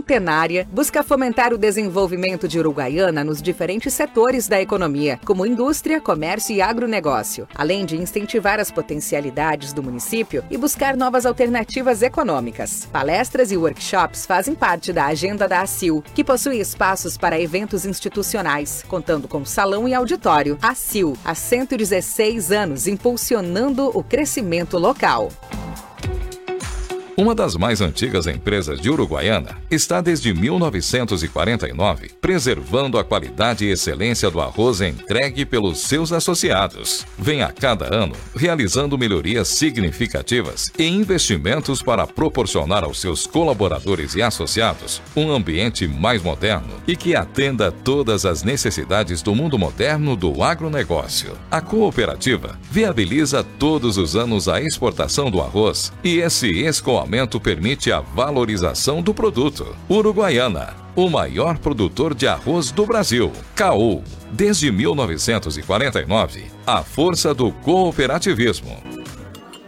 centenária, busca fomentar o desenvolvimento de Uruguaiana nos diferentes setores da economia, como indústria, comércio e agronegócio, além de incentivar as potencialidades do município e buscar novas alternativas econômicas. Palestras e workshops fazem parte da agenda da ACIL, que possui espaços para eventos institucionais, contando com salão e auditório. ACIL, há 116 anos impulsionando o crescimento local. Uma das mais antigas empresas de Uruguaiana está desde 1949 preservando a qualidade e excelência do arroz entregue pelos seus associados. Vem a cada ano realizando melhorias significativas e investimentos para proporcionar aos seus colaboradores e associados um ambiente mais moderno e que atenda todas as necessidades do mundo moderno do agronegócio. A cooperativa viabiliza todos os anos a exportação do arroz e esse escoamento permite a valorização do produto. Uruguaiana, o maior produtor de arroz do Brasil. Caú, desde 1949, a força do cooperativismo.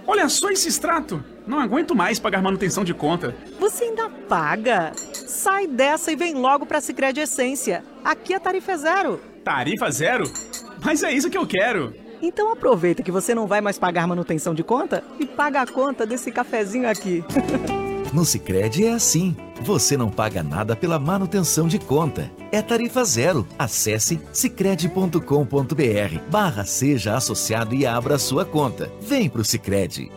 Olha só esse extrato! Não aguento mais pagar manutenção de conta. Você ainda paga? Sai dessa e vem logo para Sicredi Essência. Aqui a tarifa é zero. Tarifa zero? Mas é isso que eu quero. Então aproveita que você não vai mais pagar manutenção de conta e paga a conta desse cafezinho aqui. No Sicredi é assim. Você não paga nada pela manutenção de conta. É tarifa zero. Acesse sicredi.com.br barra seja associado e abra sua conta. Vem pro Sicredi.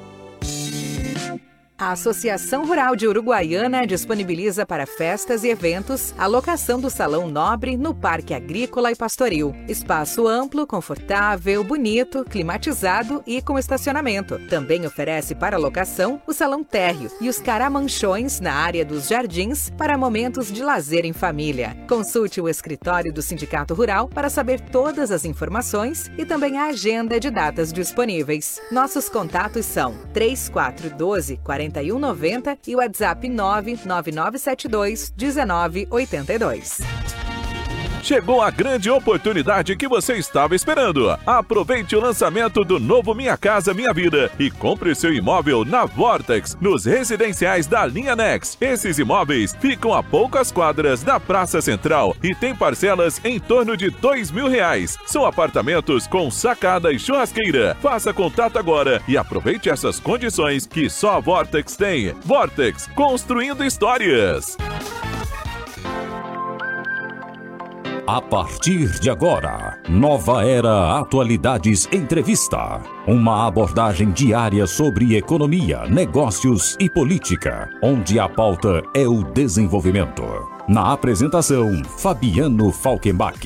A Associação Rural de Uruguaiana disponibiliza para festas e eventos a locação do Salão Nobre no Parque Agrícola e Pastoril. Espaço amplo, confortável, bonito, climatizado e com estacionamento. Também oferece para locação o Salão Térreo e os caramanchões na área dos jardins para momentos de lazer em família. Consulte o escritório do Sindicato Rural para saber todas as informações e também a agenda de datas disponíveis. Nossos contatos são 3412 40 4190 e WhatsApp 99972 1982. Chegou a grande oportunidade que você estava esperando. Aproveite o lançamento do novo Minha Casa Minha Vida e compre seu imóvel na Vortex, nos residenciais da linha Nex. Esses imóveis ficam a poucas quadras da Praça Central e tem parcelas em torno de dois mil reais. São apartamentos com sacada e churrasqueira. Faça contato agora e aproveite essas condições que só a Vortex tem. Vortex, construindo histórias. A partir de agora, Nova Era Atualidades Entrevista. Uma abordagem diária sobre economia, negócios e política, onde a pauta é o desenvolvimento. Na apresentação, Fabiano Falkenbach.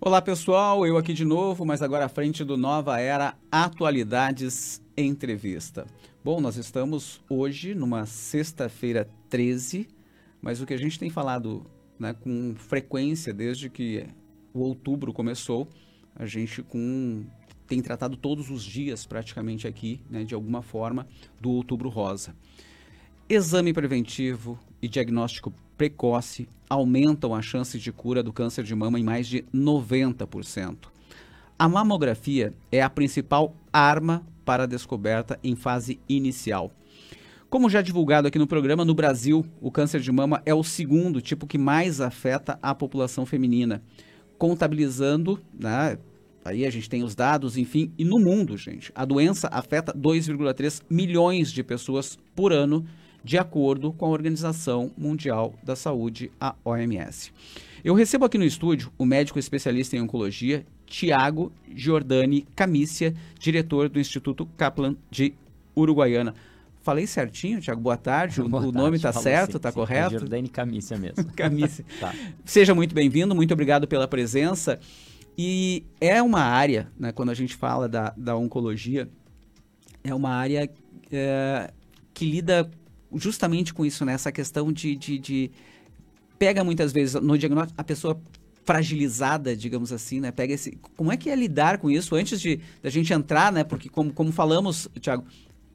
Olá pessoal, eu aqui de novo, mas agora à frente do Nova Era Atualidades Entrevista. Bom, nós estamos hoje numa sexta-feira 13, mas o que a gente tem falado né, com frequência desde que o outubro começou, a gente com, tem tratado todos os dias praticamente aqui, né, de alguma forma, do outubro rosa. Exame preventivo e diagnóstico precoce aumentam a chance de cura do câncer de mama em mais de 90%. A mamografia é a principal arma para a descoberta em fase inicial. Como já divulgado aqui no programa, no Brasil, o câncer de mama é o segundo tipo que mais afeta a população feminina, contabilizando, né, aí a gente tem os dados, enfim, e no mundo, gente, a doença afeta 2,3 milhões de pessoas por ano, de acordo com a Organização Mundial da Saúde, a OMS. Eu recebo aqui no estúdio o médico especialista em oncologia Tiago Giordani Camícia, diretor do Instituto Kaplan de Uruguaiana. Falei certinho, Tiago? Boa tarde. Boa o, nome está certo, está correto? Giordani Camícia mesmo. Camícia. tá. Seja muito bem-vindo, muito obrigado pela presença. E é uma área, né, quando a gente fala da, da oncologia, é uma área é, que lida justamente com isso, né? Essa questão de, de, de pega muitas vezes no diagnóstico, a pessoa fragilizada, digamos assim, né? Pega esse. Como é que é lidar com isso antes de da gente entrar, né? Porque como, como falamos, Tiago,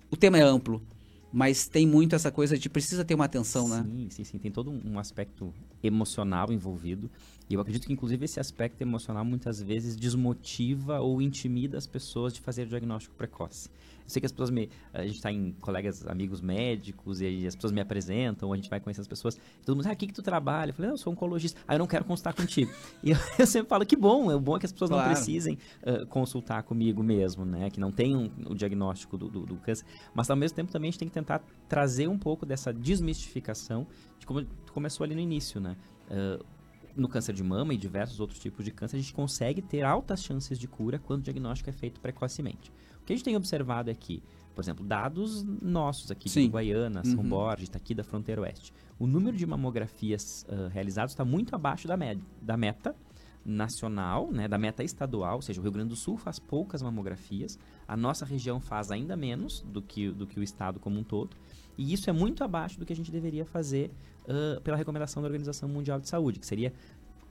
o tema é amplo, mas tem muito essa coisa de precisa ter uma atenção, né? Sim, sim, sim. Tem todo um aspecto emocional envolvido. E eu acredito que, inclusive, esse aspecto emocional muitas vezes desmotiva ou intimida as pessoas de fazer diagnóstico precoce. Sei que as pessoas me. A gente tá em colegas, amigos médicos, e as pessoas me apresentam, a gente vai conhecer as pessoas. Todo mundo, ah, o que, que tu trabalha? Eu falei, não, eu sou oncologista. Ah, eu não quero consultar contigo. e eu, eu, sempre falo que bom, é bom que as pessoas claro. não precisem uh, consultar comigo mesmo, né? Que não tenham o diagnóstico do, do, do, câncer. Mas ao mesmo tempo também a gente tem que tentar trazer um pouco dessa desmistificação de como começou ali no início, né? Uh, no câncer de mama e diversos outros tipos de câncer, a gente consegue ter altas chances de cura quando o diagnóstico é feito precocemente. O que a gente tem observado é que, por exemplo, dados nossos aqui Sim. de Guaiana, São uhum. Borges, está aqui da fronteira oeste, o número de mamografias uh, realizadas está muito abaixo da, da meta nacional, né, da meta estadual, ou seja, o Rio Grande do Sul faz poucas mamografias, a nossa região faz ainda menos do que, do que o estado como um todo, e isso é muito abaixo do que a gente deveria fazer uh, pela recomendação da Organização Mundial de Saúde, que seria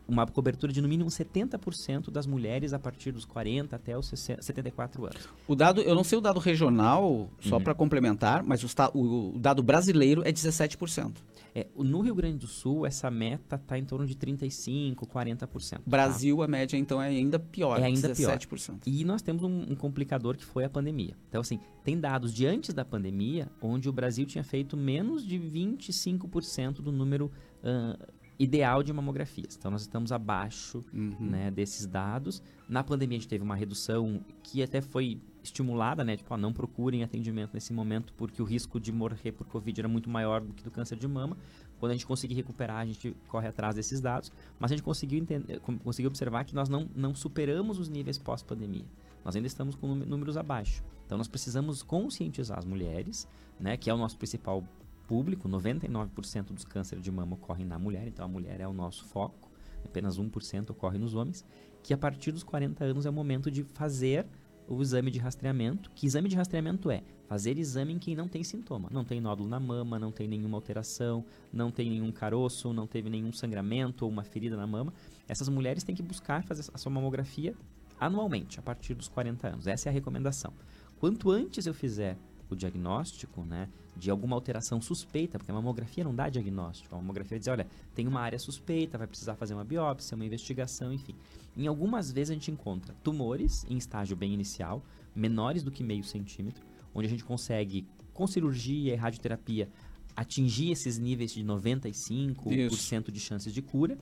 uma cobertura de no mínimo 70% das mulheres a partir dos 40 até os 74 anos. O dado, eu não sei o dado regional, só uhum. para complementar, mas o, o, dado brasileiro é 17%. É, no Rio Grande do Sul, essa meta está em torno de 35%, 40%. Brasil, tá? a média, então, é ainda pior, é ainda 17%. Pior. E nós temos um, um complicador que foi a pandemia. Então, assim, tem dados de antes da pandemia, onde o Brasil tinha feito menos de 25% do número uh, ideal de mamografias. Então nós estamos abaixo uhum. né, desses dados. Na pandemia a gente teve uma redução que até foi estimulada, né? Tipo, ó, não procurem atendimento nesse momento porque o risco de morrer por Covid era muito maior do que do câncer de mama. Quando a gente conseguir recuperar, a gente corre atrás desses dados. Mas a gente conseguiu, entender, conseguiu observar que nós não, não superamos os níveis pós-pandemia. Nós ainda estamos com números abaixo. Então nós precisamos conscientizar as mulheres, né? Que é o nosso principal público, 99% dos cânceres de mama ocorrem na mulher, então a mulher é o nosso foco, apenas 1% ocorre nos homens, que a partir dos 40 anos é o momento de fazer o exame de rastreamento. Que exame de rastreamento é? Fazer exame em quem não tem sintoma. Não tem nódulo na mama, não tem nenhuma alteração, não tem nenhum caroço, não teve nenhum sangramento ou uma ferida na mama. Essas mulheres têm que buscar fazer a sua mamografia anualmente, a partir dos 40 anos. Essa é a recomendação. Quanto antes eu fizer o diagnóstico, né, de alguma alteração suspeita, porque a mamografia não dá diagnóstico. A mamografia diz, olha, tem uma área suspeita, vai precisar fazer uma biópsia, uma investigação, enfim. Em algumas vezes a gente encontra tumores em estágio bem inicial, menores do que meio centímetro, onde a gente consegue, com cirurgia e radioterapia, atingir esses níveis de 95% Isso. de chances de cura,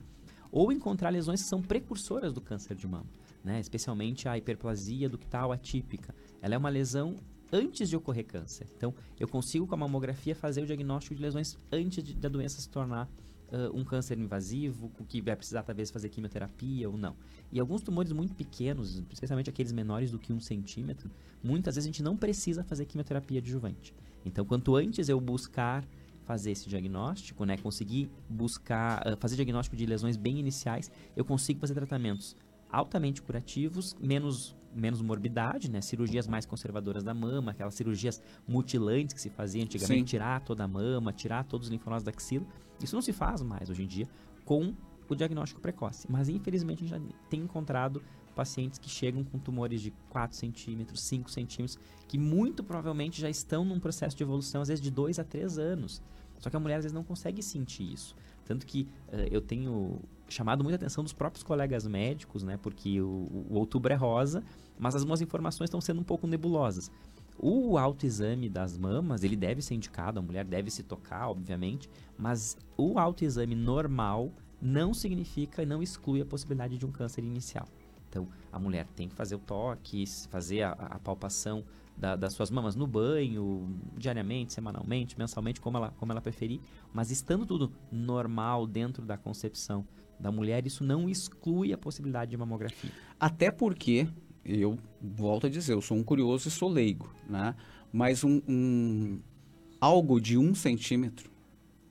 ou encontrar lesões que são precursoras do câncer de mama, né? especialmente a hiperplasia ductal atípica. Ela é uma lesão antes de ocorrer câncer. Então, eu consigo com a mamografia fazer o diagnóstico de lesões antes de, da doença se tornar uh, um câncer invasivo, que vai precisar talvez fazer quimioterapia ou não. E alguns tumores muito pequenos, especialmente aqueles menores do que um centímetro, muitas vezes a gente não precisa fazer quimioterapia adjuvante. Então, quanto antes eu buscar fazer esse diagnóstico, né, conseguir buscar, uh, fazer diagnóstico de lesões bem iniciais, eu consigo fazer tratamentos altamente curativos, menos menos morbidade, né? Cirurgias mais conservadoras da mama, aquelas cirurgias mutilantes que se fazia antigamente, Sim. tirar toda a mama, tirar todos os linfonodos da axila. Isso não se faz mais hoje em dia com o diagnóstico precoce. Mas infelizmente a gente já tem encontrado pacientes que chegam com tumores de 4 centímetros, 5 centímetros, que muito provavelmente já estão num processo de evolução, às vezes de 2 a 3 anos. Só que a mulher às vezes não consegue sentir isso. Tanto que uh, eu tenho chamado muita atenção dos próprios colegas médicos, né? Porque o, o outubro é rosa, mas as minhas informações estão sendo um pouco nebulosas. O autoexame das mamas, ele deve ser indicado, a mulher deve se tocar, obviamente, mas o autoexame normal não significa, não exclui a possibilidade de um câncer inicial. Então, a mulher tem que fazer o toque, fazer a, a palpação da, das suas mamas no banho, diariamente, semanalmente, mensalmente, como ela, como ela preferir, mas estando tudo normal dentro da concepção da mulher, isso não exclui a possibilidade de mamografia. Até porque, eu volto a dizer, eu sou um curioso e sou leigo, né? Mas um, um algo de um centímetro,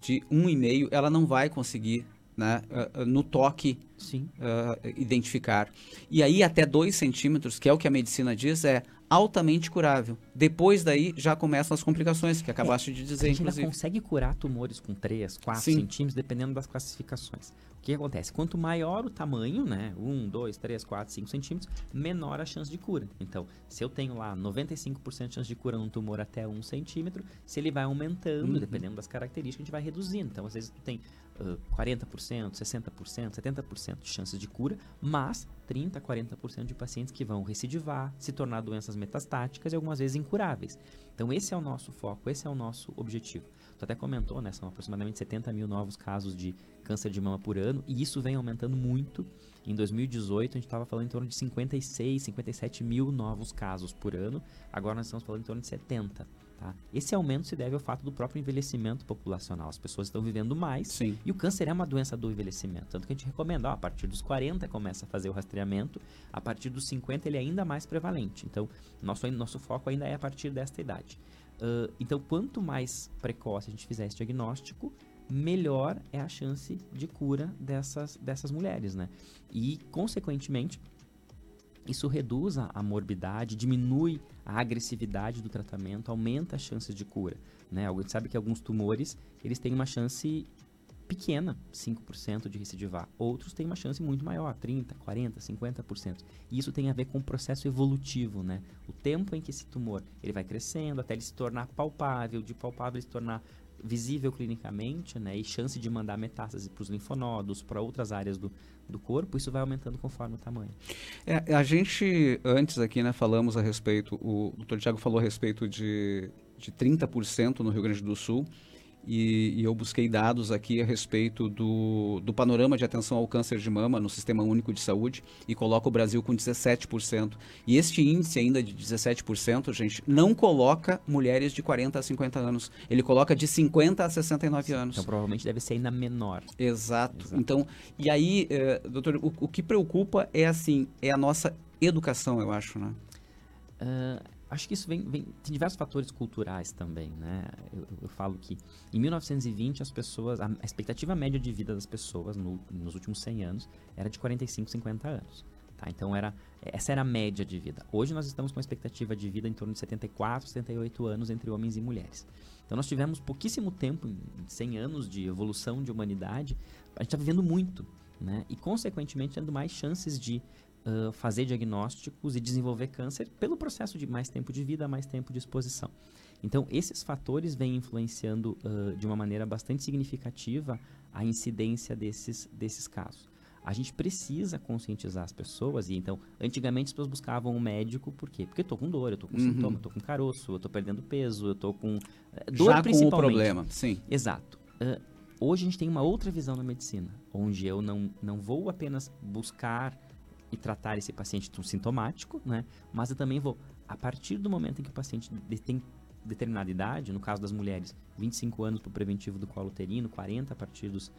de um e meio, ela não vai conseguir né, uh, no toque uh, identificar. E aí até 2 centímetros, que é o que a medicina diz, é altamente curável. Depois daí já começam as complicações, que acabaste é, de dizer, a gente inclusive. consegue curar tumores com 3, 4 centímetros, dependendo das classificações. O que acontece? Quanto maior o tamanho, né? 1, 2, 3, 4, 5 centímetros, menor a chance de cura. Então, se eu tenho lá 95% de chance de cura num tumor até 1 centímetro, se ele vai aumentando, uhum. dependendo das características, a gente vai reduzindo. Então, às vezes, tu tem uh, 40%, 60%, 70% de chances de cura, mas 30%, 40% de pacientes que vão recidivar, se tornar doenças metastáticas e algumas vezes incuráveis. Então, esse é o nosso foco, esse é o nosso objetivo. Tu até comentou, né? São aproximadamente 70 mil novos casos de câncer de mama por ano, e isso vem aumentando muito. Em 2018, a gente estava falando em torno de 56, 57 mil novos casos por ano, agora nós estamos falando em torno de 70. Tá? Esse aumento se deve ao fato do próprio envelhecimento populacional. As pessoas estão vivendo mais Sim. e o câncer é uma doença do envelhecimento. Tanto que a gente recomenda, ó, a partir dos 40 começa a fazer o rastreamento, a partir dos 50 ele é ainda mais prevalente. Então, nosso, nosso foco ainda é a partir desta idade. Uh, então, quanto mais precoce a gente fizer esse diagnóstico, melhor é a chance de cura dessas, dessas mulheres, né? E, consequentemente, isso reduz a morbidade, diminui a agressividade do tratamento, aumenta as chances de cura, né? A gente sabe que alguns tumores, eles têm uma chance pequena, 5% de recidivar. Outros têm uma chance muito maior, 30, 40, 50%. E isso tem a ver com o processo evolutivo, né? O tempo em que esse tumor ele vai crescendo até ele se tornar palpável, de palpável ele se tornar visível clinicamente, né? E chance de mandar metástase para os linfonodos, para outras áreas do, do corpo, isso vai aumentando conforme o tamanho. É, a gente, antes aqui, né, falamos a respeito, o doutor Tiago falou a respeito de, de 30% no Rio Grande do Sul. E, e, eu busquei dados aqui a respeito do, do panorama de atenção ao câncer de mama no Sistema Único de Saúde e coloca o Brasil com 17%. E este índice ainda de 17%, gente, não coloca mulheres de 40 a 50 anos. Ele coloca de 50 a 69 anos. Então provavelmente deve ser ainda menor. Exato. Exato. Então, e aí, eh, doutor, o, o, que preocupa é assim, é a nossa educação, eu acho, né? Uh, Acho que isso vem, vem, tem diversos fatores culturais também, né? Eu, eu, falo que em 1920 as pessoas, a, expectativa média de vida das pessoas no, nos últimos 100 anos era de 45, 50 anos. Tá? Então era, essa era a média de vida. Hoje nós estamos com uma expectativa de vida em torno de 74, 78 anos entre homens e mulheres. Então nós tivemos pouquíssimo tempo, 100 anos de evolução de humanidade, a gente está vivendo muito, né? E consequentemente tendo mais chances de uh, fazer diagnósticos e desenvolver câncer pelo processo de mais tempo de vida, mais tempo de exposição. Então, esses fatores vêm influenciando uh, de uma maneira bastante significativa a incidência desses, desses casos. A gente precisa conscientizar as pessoas, e então, antigamente as pessoas buscavam um médico, por quê? Porque eu tô com dor, eu tô com uhum. sintoma, eu tô com caroço, eu tô perdendo peso, eu tô com. Dor Já principalmente. com o problema, sim. Exato. Uh, hoje a gente tem uma outra visão na medicina, onde eu não, não vou apenas buscar e tratar esse paciente sintomático, né? Mas eu também vou, a partir do momento em que o paciente tem determinada idade, no caso das mulheres, 25 anos para o preventivo do colo uterino, 40 a partir dos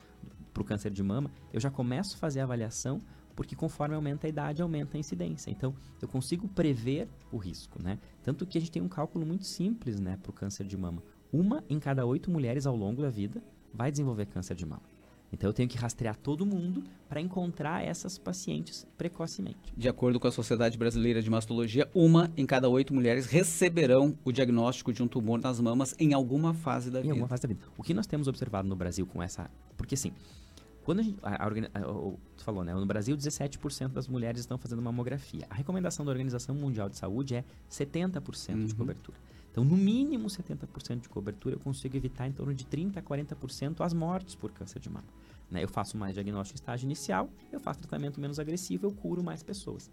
para o câncer de mama, eu já começo a fazer a avaliação porque conforme aumenta a idade, aumenta a incidência. Então, eu consigo prever o risco, né? Tanto que a gente tem um cálculo muito simples, né, para o câncer de mama. Uma em cada oito mulheres ao longo da vida vai desenvolver câncer de mama. Então eu tenho que rastrear todo mundo para encontrar essas pacientes precocemente. De acordo com a Sociedade Brasileira de Mastologia, uma em cada oito mulheres receberão o diagnóstico de um tumor nas mamas em alguma fase da em vida. Em alguma fase da vida. O que nós temos observado no Brasil com essa. Porque assim. Quando a gente, a, a, a, tu falou, né? No Brasil, 17% das mulheres estão fazendo mamografia. A recomendação da Organização Mundial de Saúde é 70% uhum. de cobertura. Então, no mínimo 70% de cobertura, eu consigo evitar em torno de 30% a 40% as mortes por câncer de mama. Né? Eu faço mais diagnóstico em estágio inicial, eu faço tratamento menos agressivo, eu curo mais pessoas.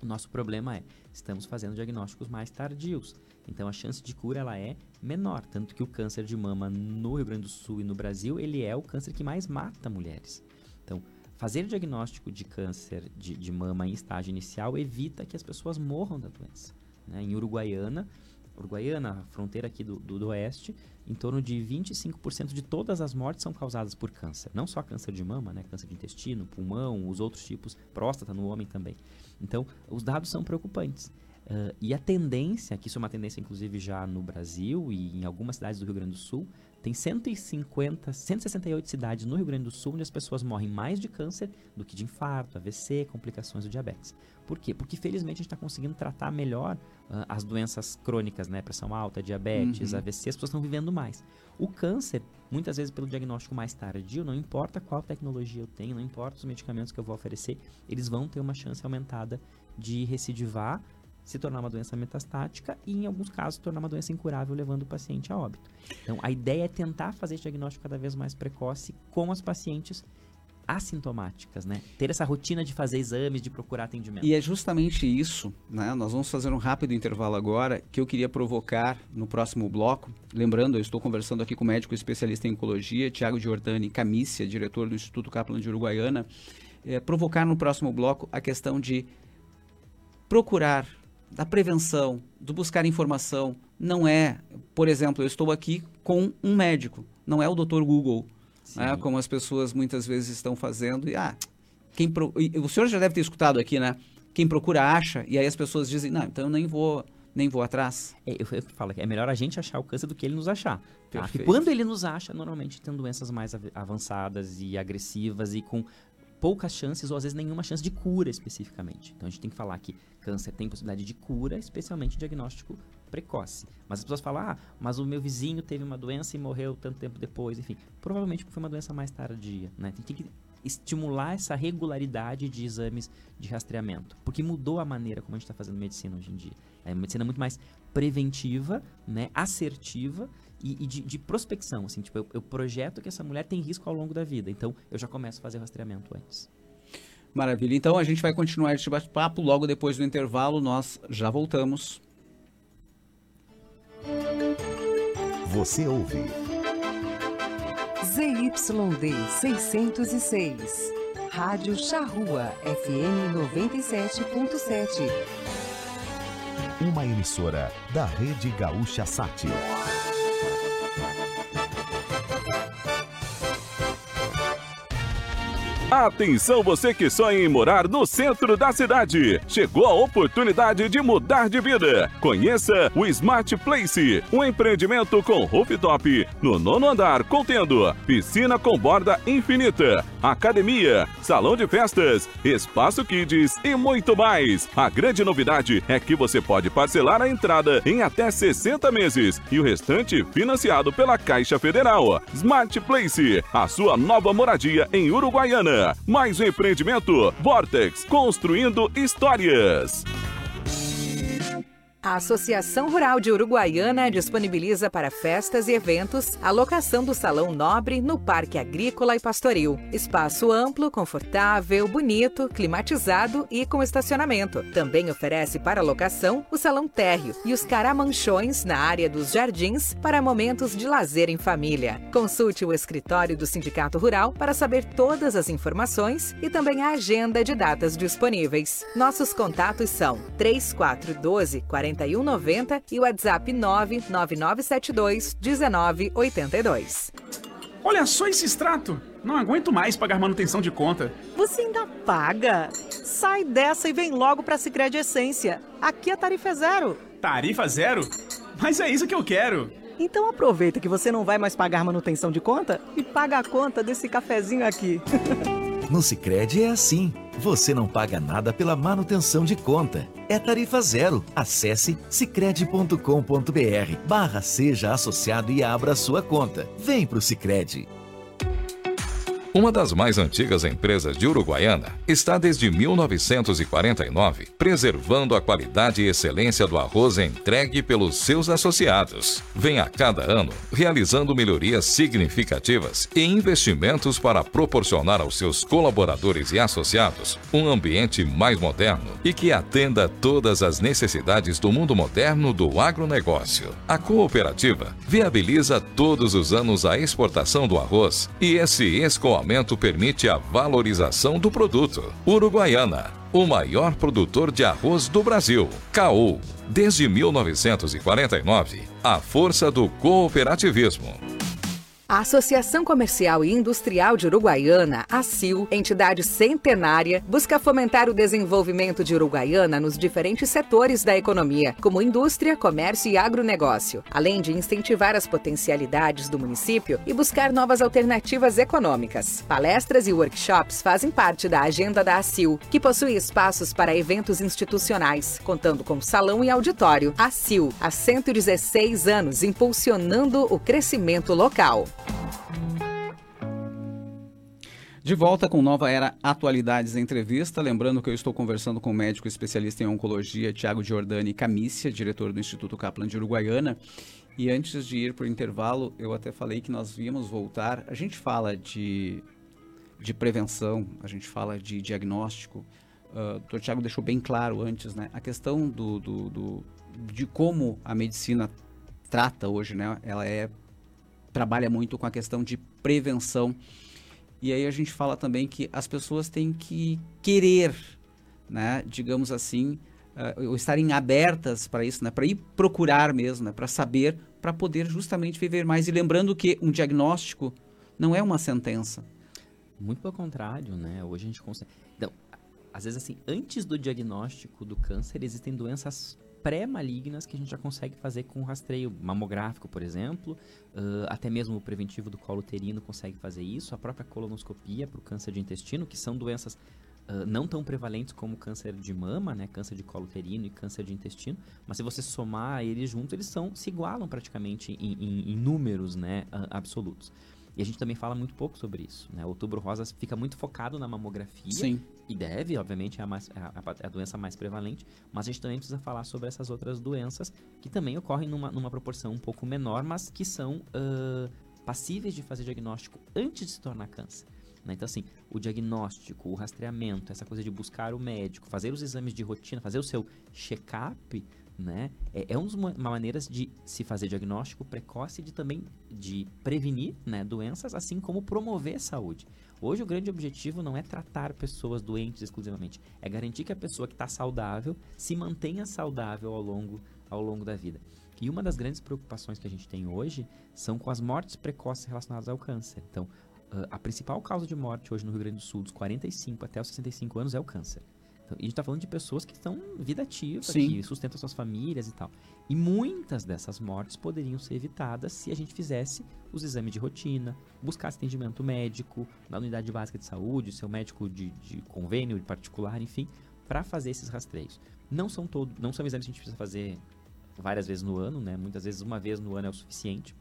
O nosso problema é, estamos fazendo diagnósticos mais tardios. Então a chance de cura ela é menor, tanto que o câncer de mama no Rio Grande do Sul e no Brasil, ele é o câncer que mais mata mulheres. Então, fazer diagnóstico de câncer de, de mama em estágio inicial evita que as pessoas morram da doença. Né? Em Uruguaiana, Uruguaiana, fronteira aqui do, do, do, oeste, em torno de 25% de todas as mortes são causadas por câncer. Não só câncer de mama, né? câncer de intestino, pulmão, os outros tipos, próstata no homem também. Então, os dados são preocupantes. Uh, e a tendência, que isso é uma tendência inclusive já no Brasil e em algumas cidades do Rio Grande do Sul, tem 150, 168 cidades no Rio Grande do Sul onde as pessoas morrem mais de câncer do que de infarto, AVC, complicações do diabetes. Por quê? Porque felizmente a gente está conseguindo tratar melhor uh, as doenças crônicas, né? Pressão alta, diabetes, uhum. AVC, as pessoas estão vivendo mais. O câncer, muitas vezes pelo diagnóstico mais tardio, não importa qual tecnologia eu tenho, não importa os medicamentos que eu vou oferecer, eles vão ter uma chance aumentada de recidivar, se tornar uma doença metastática e, em alguns casos, tornar uma doença incurável, levando o paciente a óbito. Então, a ideia é tentar fazer diagnóstico cada vez mais precoce com as pacientes assintomáticas, né? Ter essa rotina de fazer exames, de procurar atendimento. E é justamente isso, né? Nós vamos fazer um rápido intervalo agora que eu queria provocar no próximo bloco. Lembrando, eu estou conversando aqui com o médico especialista em oncologia, Tiago Giordani Camícia, diretor do Instituto Kaplan de Uruguaiana, é, provocar no próximo bloco a questão de procurar da prevenção, do buscar informação, não é, por exemplo, eu estou aqui com um médico, não é o Dr. Google, né, como as pessoas muitas vezes estão fazendo. E, ah, quem pro... o senhor já deve ter escutado aqui, né? Quem procura acha, e aí as pessoas dizem, não, então eu nem vou, nem vou atrás. É, eu, eu falo que é melhor a gente achar o câncer do que ele nos achar. Tá? E quando ele nos acha, normalmente tem doenças mais avançadas e agressivas e com poucas chances ou às vezes nenhuma chance de cura especificamente. Então a gente tem que falar que câncer tem possibilidade de cura, especialmente diagnóstico precoce. Mas as pessoas falam, ah, mas o meu vizinho teve uma doença e morreu tanto tempo depois, enfim. Provavelmente foi uma doença mais tardia, né? Tem que estimular essa regularidade de exames de rastreamento, porque mudou a maneira como a gente está fazendo medicina hoje em dia. É uma medicina muito mais preventiva, né, assertiva e, e de, de, prospecção, assim, tipo, eu, eu projeto que essa mulher tem risco ao longo da vida, então eu já começo a fazer rastreamento antes. Maravilha. Então a gente vai continuar este bate-papo logo depois do intervalo. Nós já voltamos. Você ouve ZYD 606. Rádio Charrua FM 97.7. Uma emissora da Rede Gaúcha Sat. Atenção você que sonha em morar no centro da cidade. Chegou a oportunidade de mudar de vida. Conheça o Smart Place, um empreendimento com rooftop no nono andar, contendo piscina com borda infinita, academia, salão de festas, espaço kids e muito mais. A grande novidade é que você pode parcelar a entrada em até 60 meses e o restante financiado pela Caixa Federal. Smart Place, a sua nova moradia em Uruguaiana. Mais um empreendimento Vortex, construindo histórias. A Associação Rural de Uruguaiana disponibiliza para festas e eventos a locação do Salão Nobre no Parque Agrícola e Pastoril. Espaço amplo, confortável, bonito, climatizado e com estacionamento. Também oferece para locação o Salão Térreo e os caramanchões na área dos jardins para momentos de lazer em família. Consulte o escritório do Sindicato Rural para saber todas as informações e também a agenda de datas disponíveis. Nossos contatos são 3412 40 4190 e o WhatsApp 99972 1982. Olha só esse extrato! Não aguento mais pagar manutenção de conta. Você ainda paga? Sai dessa e vem logo para a Sicredi Essência. Aqui a tarifa é zero. Tarifa zero? Mas é isso que eu quero. Então aproveita que você não vai mais pagar manutenção de conta e paga a conta desse cafezinho aqui. No Sicredi é assim. Você não paga nada pela manutenção de conta. É tarifa zero. Acesse sicredi.com.br barra seja associado e abra sua conta. Vem pro Sicredi. Uma das mais antigas empresas de Uruguaiana está desde 1949 preservando a qualidade e excelência do arroz entregue pelos seus associados. Vem a cada ano realizando melhorias significativas e investimentos para proporcionar aos seus colaboradores e associados um ambiente mais moderno e que atenda todas as necessidades do mundo moderno do agronegócio. A cooperativa viabiliza todos os anos a exportação do arroz e esse escoamento escoamento permite a valorização do produto. Uruguaiana, o maior produtor de arroz do Brasil. Caú, desde 1949, a força do cooperativismo. A Associação Comercial e Industrial de Uruguaiana, a CIL, entidade centenária, busca fomentar o desenvolvimento de Uruguaiana nos diferentes setores da economia, como indústria, comércio e agronegócio, além de incentivar as potencialidades do município e buscar novas alternativas econômicas. Palestras e workshops fazem parte da agenda da ACIL, que possui espaços para eventos institucionais, contando com salão e auditório. ACIL, há 116 anos, impulsionando o crescimento local. De volta com Nova Era Atualidades Entrevista. Lembrando que eu estou conversando com o médico especialista em oncologia, Tiago Giordani Camícia, diretor do Instituto Kaplan de Uruguaiana. E antes de ir para o intervalo, eu até falei que nós víamos voltar. A gente fala de, de prevenção, a gente fala de diagnóstico. Uh, o Dr. Tiago deixou bem claro antes, né? A questão do, do, do, de como a medicina trata hoje, né? Ela é trabalha muito com a questão de prevenção. E aí a gente fala também que as pessoas têm que querer, né, digamos assim, uh, ou estarem abertas para isso, né, para ir procurar mesmo, né, para saber, para poder justamente viver mais. E lembrando que um diagnóstico não é uma sentença. Muito pelo contrário, né? Hoje a gente consegue. Então, às vezes assim, antes do diagnóstico do câncer existem doenças pré-malignas que a gente já consegue fazer com rastreio mamográfico, por exemplo, uh, até mesmo o preventivo do colo uterino consegue fazer isso, a própria colonoscopia para o câncer de intestino, que são doenças uh, não tão prevalentes como câncer de mama, né, câncer de colo uterino e câncer de intestino, mas se você somar eles juntos, eles são, se igualam praticamente em, em, em números né, uh, absolutos. E a gente também fala muito pouco sobre isso. Né? Outubro rosa fica muito focado na mamografia. Sim. E deve, obviamente, é a, mais, é a, a, doença mais prevalente. Mas a gente também precisa falar sobre essas outras doenças que também ocorrem numa, numa proporção um pouco menor, mas que são uh, passíveis de fazer diagnóstico antes de se tornar câncer. Né? Então, assim, o diagnóstico, o rastreamento, essa coisa de buscar o médico, fazer os exames de rotina, fazer o seu check-up, né? É, é uma, uma maneira de se fazer diagnóstico precoce e de também de prevenir né, doenças, assim como promover saúde. Hoje o grande objetivo não é tratar pessoas doentes exclusivamente, é garantir que a pessoa que está saudável se mantenha saudável ao longo, ao longo da vida. E uma das grandes preocupações que a gente tem hoje são com as mortes precoces relacionadas ao câncer. Então, a principal causa de morte hoje no Rio Grande do Sul, dos 45 até os 65 anos, é o câncer. Então, a gente está falando de pessoas que estão vida ativa, Sim. que sustentam suas famílias e tal. E muitas dessas mortes poderiam ser evitadas se a gente fizesse os exames de rotina, buscasse atendimento médico na unidade básica de saúde, seu médico de, de convênio, de particular, enfim, para fazer esses rastreios. Não são todos, não são exames que a gente precisa fazer várias vezes no ano, né? Muitas vezes uma vez no ano é o suficiente.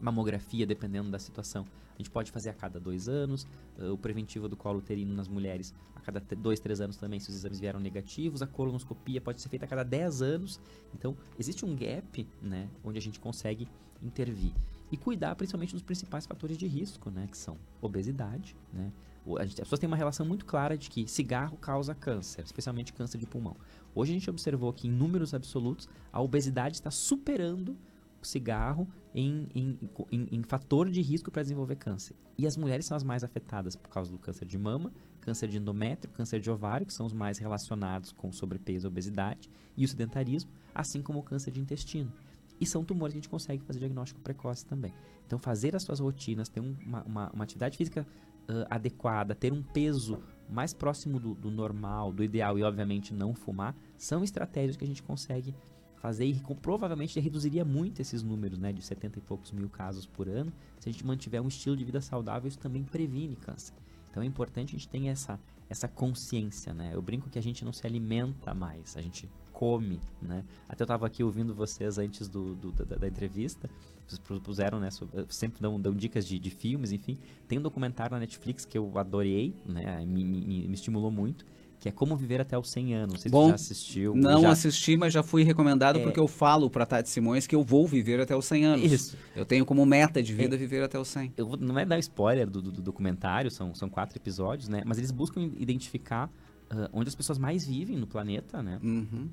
Mamografia, dependendo da situação, a gente pode fazer a cada dois anos. Uh, o preventivo do colo uterino nas mulheres a cada dois, três anos também, se os exames vieram negativos. A colonoscopia pode ser feita a cada dez anos. Então, existe um gap, né, onde a gente consegue intervir. E cuidar principalmente dos principais fatores de risco, né, que são obesidade, né, as pessoas têm uma relação muito clara de que cigarro causa câncer, especialmente câncer de pulmão. Hoje a gente observou que em números absolutos a obesidade está superando cigarro em, em, em, em fator de risco para desenvolver câncer. E as mulheres são as mais afetadas por causa do câncer de mama, câncer de endométrio, câncer de ovário, que são os mais relacionados com sobrepeso obesidade, e o sedentarismo, assim como o câncer de intestino. E são tumores que a gente consegue fazer diagnóstico precoce também. Então, fazer as suas rotinas, ter uma, uma, uma atividade física uh, adequada, ter um peso mais próximo do, do normal, do ideal e, obviamente, não fumar, são estratégias que a gente consegue fazer e provavelmente reduziria muito esses números, né, de 70 e poucos mil casos por ano. Se a gente mantiver um estilo de vida saudável, isso também previne câncer. Então é importante a gente ter essa, essa consciência, né? Eu brinco que a gente não se alimenta mais, a gente come, né? Até eu estava aqui ouvindo vocês antes do, do da, da, entrevista, vocês propuseram, né? Sobre, sempre dão, dão dicas de, de filmes, enfim. Tem um documentário na Netflix que eu adorei, né? Me, me, me estimulou muito, que é Como Viver Até os 100 Anos. Sei Bom, já assistiu. Não já... assisti, mas já fui recomendado é... porque eu falo para Tati Simões que eu vou viver até os 100 anos. Isso. Eu tenho como meta de vida é... viver até os 100. Eu vou, não é dar spoiler do, do, do, documentário, são, são quatro episódios, né? Mas eles buscam identificar uh, onde as pessoas mais vivem no planeta, né? Uhum.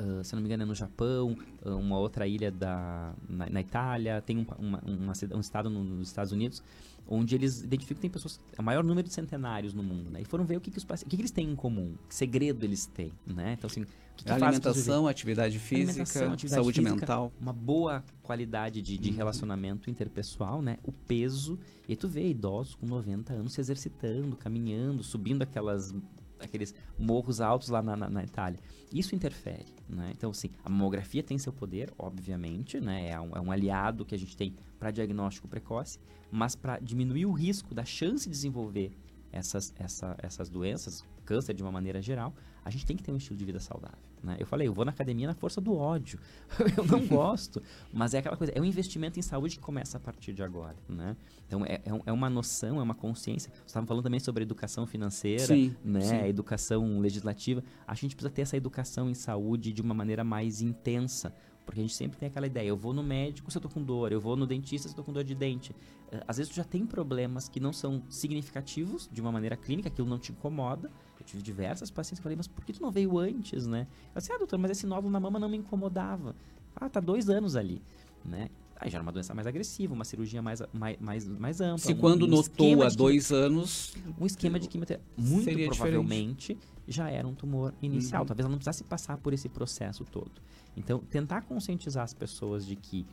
Uh, se não me engano, é no Japão, uh, uma outra ilha da, na, na Itália, tem um, uma, uma, um estado nos Estados Unidos, onde eles identificam que tem pessoas, o maior número de centenários no mundo, né? E foram ver o que, que, os, o que, que eles têm em comum, que segredo eles têm, né? Então, assim, que que alimentação, atividade física, alimentação, atividade saúde física, mental. Uma boa qualidade de, de uhum. relacionamento interpessoal, né? O peso. E tu vê idosos com 90 anos se exercitando, caminhando, subindo aquelas aqueles morros altos lá na, na, na, Itália. Isso interfere, né? Então, assim, a mamografia tem seu poder, obviamente, né? É um, é um aliado que a gente tem para diagnóstico precoce, mas para diminuir o risco da chance de desenvolver essas, essa, essas doenças, câncer de uma maneira geral, a gente tem que ter um estilo de vida saudável. Né? Eu falei, eu vou na academia na força do ódio. eu não gosto, mas é aquela coisa, é um investimento em saúde que começa a partir de agora. Né? Então é, é, é uma noção, é uma consciência. Você estava falando também sobre educação financeira, sim, né? Sim. educação legislativa. A gente precisa ter essa educação em saúde de uma maneira mais intensa. Porque a gente sempre tem aquela ideia, eu vou no médico se eu tô com dor, eu vou no dentista se eu tô com dor de dente. Eh, às vezes tu já tem problemas que não são significativos de uma maneira clínica, aquilo não te incomoda. Eu tive diversas pacientes que falei, mas por que tu não veio antes, né? Eu disse, ah, doutor, mas esse nódulo na mama não me incomodava. Ah, tá dois anos ali, né? Aí já era uma doença mais agressiva, uma cirurgia mais, mais, mais, mais ampla. Se um, quando um notou há dois anos. Um esquema de quimioterapia. Muito provavelmente diferente. Já era um tumor inicial. Uhum. Talvez ela não precisasse passar por esse processo todo. Então, tentar conscientizar as pessoas de que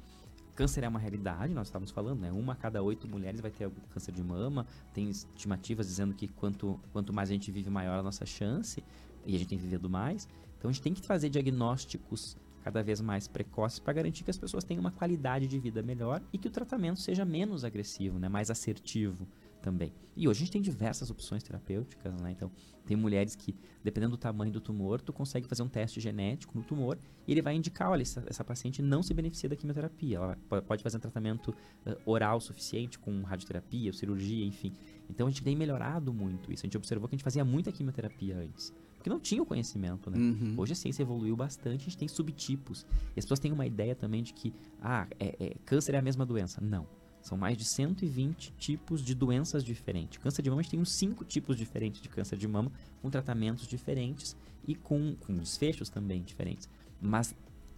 câncer é uma realidade, nós estávamos falando, né? Uma a cada oito mulheres vai ter câncer de mama. Tem estimativas dizendo que quanto, quanto mais a gente vive, maior a nossa chance. E a gente tem vivido mais. Então, a gente tem que fazer diagnósticos cada vez mais precoces para garantir que as pessoas tenham uma qualidade de vida melhor e que o tratamento seja menos agressivo, né? mais assertivo também. E hoje a gente tem diversas opções terapêuticas, né? Então, tem mulheres que, dependendo do tamanho do tumor, tu consegue fazer um teste genético no tumor e ele vai indicar, olha, essa, essa paciente não se beneficia da quimioterapia. Ela pode fazer um tratamento uh, oral suficiente com radioterapia, cirurgia, enfim. Então, a gente tem melhorado muito isso. A gente observou que a gente fazia muita quimioterapia antes. Porque não tinha o conhecimento, né? Uhum. Hoje a ciência evoluiu bastante, a gente tem subtipos. E as pessoas têm uma ideia também de que, ah, é, é, câncer é a mesma doença. Não. São mais de 120 tipos de doenças diferentes. Câncer de mama, a gente tem uns 5 tipos diferentes de câncer de mama, com tratamentos diferentes e com, com desfechos também diferentes. Mas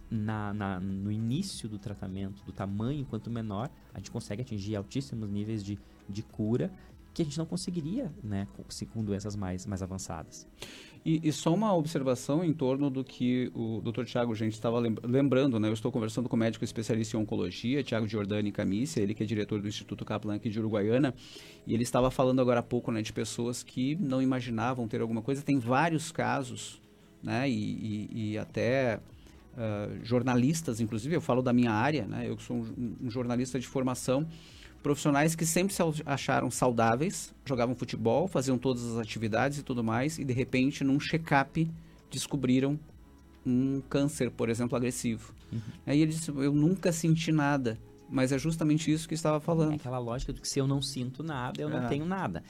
na, na, no início do tratamento, do tamanho quanto menor, a gente consegue atingir altíssimos níveis de, de cura que a gente não conseguiria né, com, com doenças mais, mais avançadas. E, e, só uma observação em torno do que o Dr. Tiago gente estava lembrando, né? Eu estou conversando com o médico especialista em oncologia, Tiago Giordani Camícia, ele que é diretor do Instituto Kaplan aqui de Uruguaiana, e ele estava falando agora há pouco, né, de pessoas que não imaginavam ter alguma coisa. Tem vários casos, né? E, e, e até uh, jornalistas, inclusive, eu falo da minha área, né? Eu sou um, um jornalista de formação profissionais que sempre se acharam saudáveis, jogavam futebol, faziam todas as atividades e tudo mais, e de repente, num check-up, descobriram um câncer, por exemplo, agressivo. Uhum. Aí ele disse: Eu nunca senti nada. Mas é justamente isso que estava falando. É aquela lógica de que se eu não sinto nada, eu é. não tenho nada.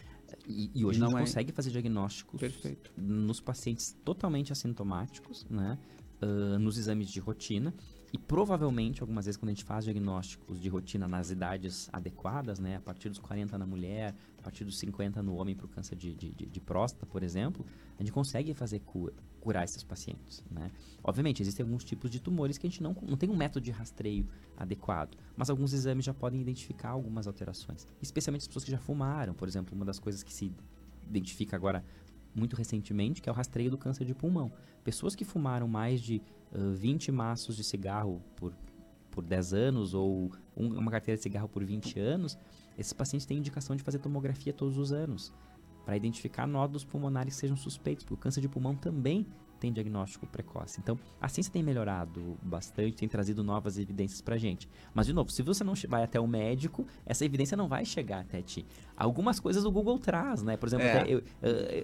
E, e hoje não a gente é. consegue fazer diagnósticos Perfeito. nos pacientes totalmente assintomáticos, né? Uh, nos exames de rotina. E provavelmente, algumas vezes, quando a gente faz diagnósticos de rotina nas idades adequadas, né, a partir dos 40 na mulher, a partir dos 50 no homem para o câncer de, de, de, próstata, por exemplo, a gente consegue fazer cura, curar esses pacientes. Né? Obviamente, existem alguns tipos de tumores que a gente não, não tem um método de rastreio adequado, mas alguns exames já podem identificar algumas alterações, especialmente as pessoas que já fumaram. Por exemplo, uma das coisas que se identifica agora muito recentemente, que é o rastreio do câncer de pulmão. Pessoas que fumaram mais de uh, 20 maços de cigarro por, por 10 anos ou um, uma carteira de cigarro por 20 anos, esses pacientes têm indicação de fazer tomografia todos os anos para identificar nódulos pulmonares que sejam suspeitos, porque o câncer de pulmão também tem diagnóstico precoce. Então, a ciência tem melhorado bastante, tem trazido novas evidências para gente. Mas, de novo, se você não vai até o médico, essa evidência não vai chegar até ti. Algumas coisas o Google traz, né? Por exemplo, é. eu,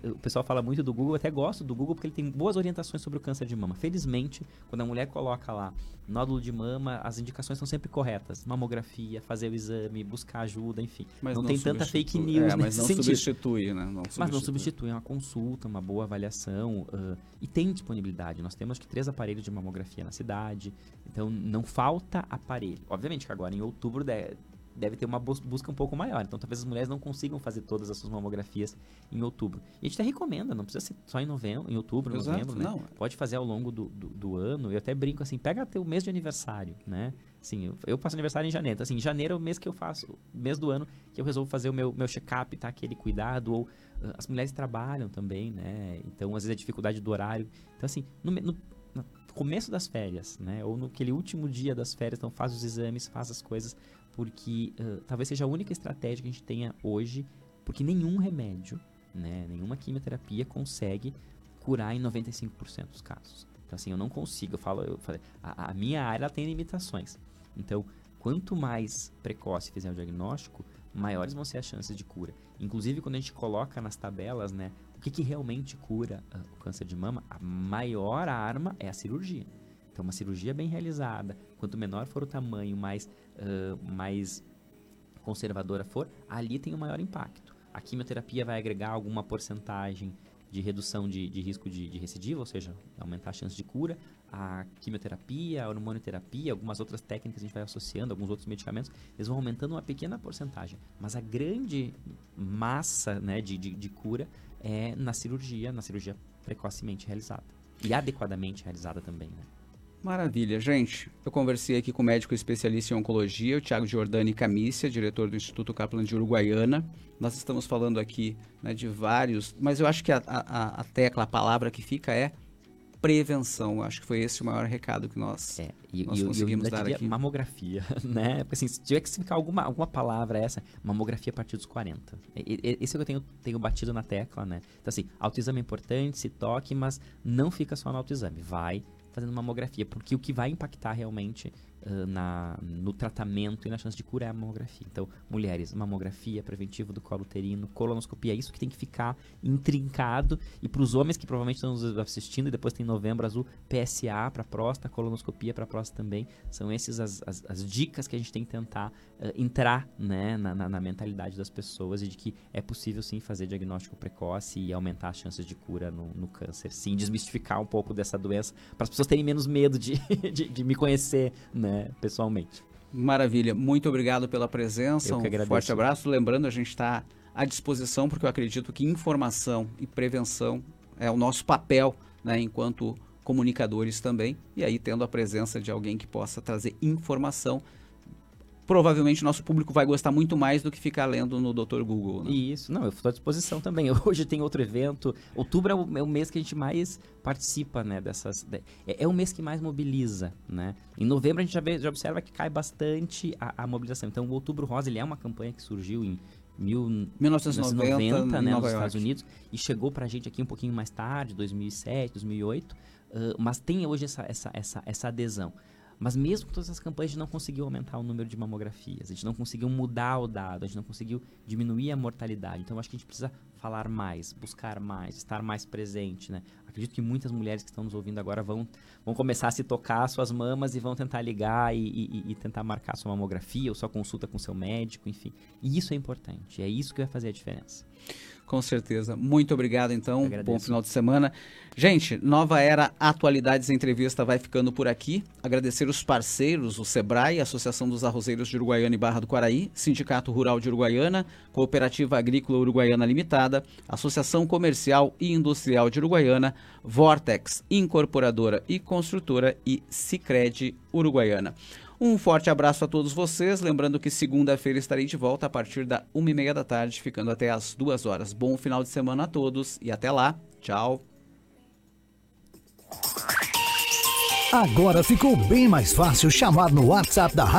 eu, o pessoal fala muito do Google, eu até gosto do Google porque ele tem boas orientações sobre o câncer de mama. Felizmente, quando a mulher coloca lá nódulo de mama, as indicações são sempre corretas. Mamografia, fazer o exame, buscar ajuda, enfim. Mas não, não tem tanta fake news é, mas não sentido. substitui, né? Não substitui. Mas não substitui uma consulta, uma boa avaliação. Uh, e tem disponibilidade. Nós temos que três aparelhos de mamografia na cidade. Então não falta aparelho. Obviamente que agora em outubro deve ter uma busca um pouco maior. Então, talvez as mulheres não consigam fazer todas as suas mamografias em outubro. E a gente até recomenda, não precisa ser só em novembro, em outubro, Exato, novembro, né? Não. Pode fazer ao longo do, do, do, ano. Eu até brinco assim, pega teu mês de aniversário, né? Assim, eu, eu faço aniversário em janeiro. Então, assim, janeiro é o mês que eu faço, mês do ano que eu resolvo fazer o meu, meu check-up, tá? Aquele cuidado. Ou uh, as mulheres trabalham também, né? Então, às vezes, a dificuldade do horário. Então, assim, no, no começo das férias, né? Ou naquele último dia das férias, então faz os exames, faz as coisas, porque uh, talvez seja a única estratégia que a gente tenha hoje, porque nenhum remédio, né? Nenhuma quimioterapia consegue curar em 95% dos casos. Então assim, eu não consigo, eu falo, eu falei, a, a minha área tem limitações. Então, quanto mais precoce fizer o diagnóstico, maiores vão ser as chances de cura. Inclusive, quando a gente coloca nas tabelas, né, o que, que realmente cura uh, o câncer de mama, a maior arma é a cirurgia. Então, uma cirurgia bem realizada, quanto menor for o tamanho, mais, mais conservadora for, ali tem o maior impacto. A quimioterapia vai agregar alguma porcentagem de redução de, de risco de, de recidiva, ou seja, aumentar a chance de cura. A quimioterapia, a hormonioterapia, algumas outras técnicas a gente vai associando, alguns outros medicamentos, eles vão aumentando uma pequena porcentagem. Mas a grande massa né, de, de, de cura é na cirurgia, na cirurgia precocemente realizada. E adequadamente realizada também, né? Maravilha, gente. Eu conversei aqui com o médico especialista em oncologia, o Tiago Giordani Camícia, diretor do Instituto Kaplan de Uruguaiana. Nós estamos falando aqui né, de vários, mas eu acho que a, a, a tecla, a palavra que fica é prevenção. Acho que foi esse o maior recado que nós, é, e, nós e, conseguimos dar aqui. Mamografia, né? Porque assim, se tiver que ficar alguma, alguma palavra essa, mamografia a partir dos 40. Esse é o que eu tenho, tenho batido na tecla, né? Então assim, autoexame é importante, se toque, mas não fica só no autoexame. Vai fazendo mamografia, porque o que vai impactar realmente na, no tratamento e na chance de cura é a mamografia. Então, mulheres, mamografia, preventivo do colo uterino, colonoscopia, é isso que tem que ficar intrincado. E para os homens que provavelmente estão nos assistindo, e depois tem novembro azul, PSA para próstata, colonoscopia para próstata também. São essas as, as, as, dicas que a gente tem que tentar uh, entrar né, na, na, na, mentalidade das pessoas e de que é possível sim fazer diagnóstico precoce e aumentar as chances de cura no, no câncer. Sim, desmistificar um pouco dessa doença para as pessoas terem menos medo de, de, de me conhecer, né? Né, pessoalmente. Maravilha, muito obrigado pela presença, um forte abraço. Lembrando, a gente está à disposição, porque eu acredito que informação e prevenção é o nosso papel, né, enquanto comunicadores também, e aí tendo a presença de alguém que possa trazer informação provavelmente nosso público vai gostar muito mais do que ficar lendo no Dr. Google. Né? Isso, não, eu estou à disposição também. Hoje tem outro evento. Outubro é o, é o mês que a gente mais participa, né, dessas... De, é, é, o mês que mais mobiliza, né? Em novembro a gente já, vê, já observa que cai bastante a, a mobilização. Então o Outubro Rosa, ele é uma campanha que surgiu em mil, 1990, 1990 né, nos York. Estados Unidos e chegou para a gente aqui um pouquinho mais tarde, 2007, 2008, uh, mas tem hoje essa, essa, essa, essa adesão. Mas mesmo com todas essas campanhas, a gente não conseguiu aumentar o número de mamografias, a gente não conseguiu mudar o dado, a gente não conseguiu diminuir a mortalidade. Então, acho que a gente precisa falar mais, buscar mais, estar mais presente, né? Acredito que muitas mulheres que estão nos ouvindo agora vão, vão começar a se tocar suas mamas e vão tentar ligar e, e, e tentar marcar sua mamografia ou sua consulta com seu médico, enfim. E isso é importante, é isso que vai fazer a diferença. Com certeza. Muito obrigado, então. Bom final de semana. Gente, Nova Era Atualidades Entrevista vai ficando por aqui. Agradecer os parceiros, o SEBRAE, Associação dos Arrozeiros de Uruguaiana e Barra do Quaraí, Sindicato Rural de Uruguaiana, Cooperativa Agrícola Uruguaiana Limitada, Associação Comercial e Industrial de Uruguaiana, Vortex, Incorporadora e Construtora e Cicred Uruguaiana. Um forte abraço a todos vocês. Lembrando que segunda-feira estarei de volta a partir da uma e meia da tarde, ficando até as duas horas. Bom final de semana a todos e até lá. Tchau. Agora ficou bem mais fácil chamar no WhatsApp da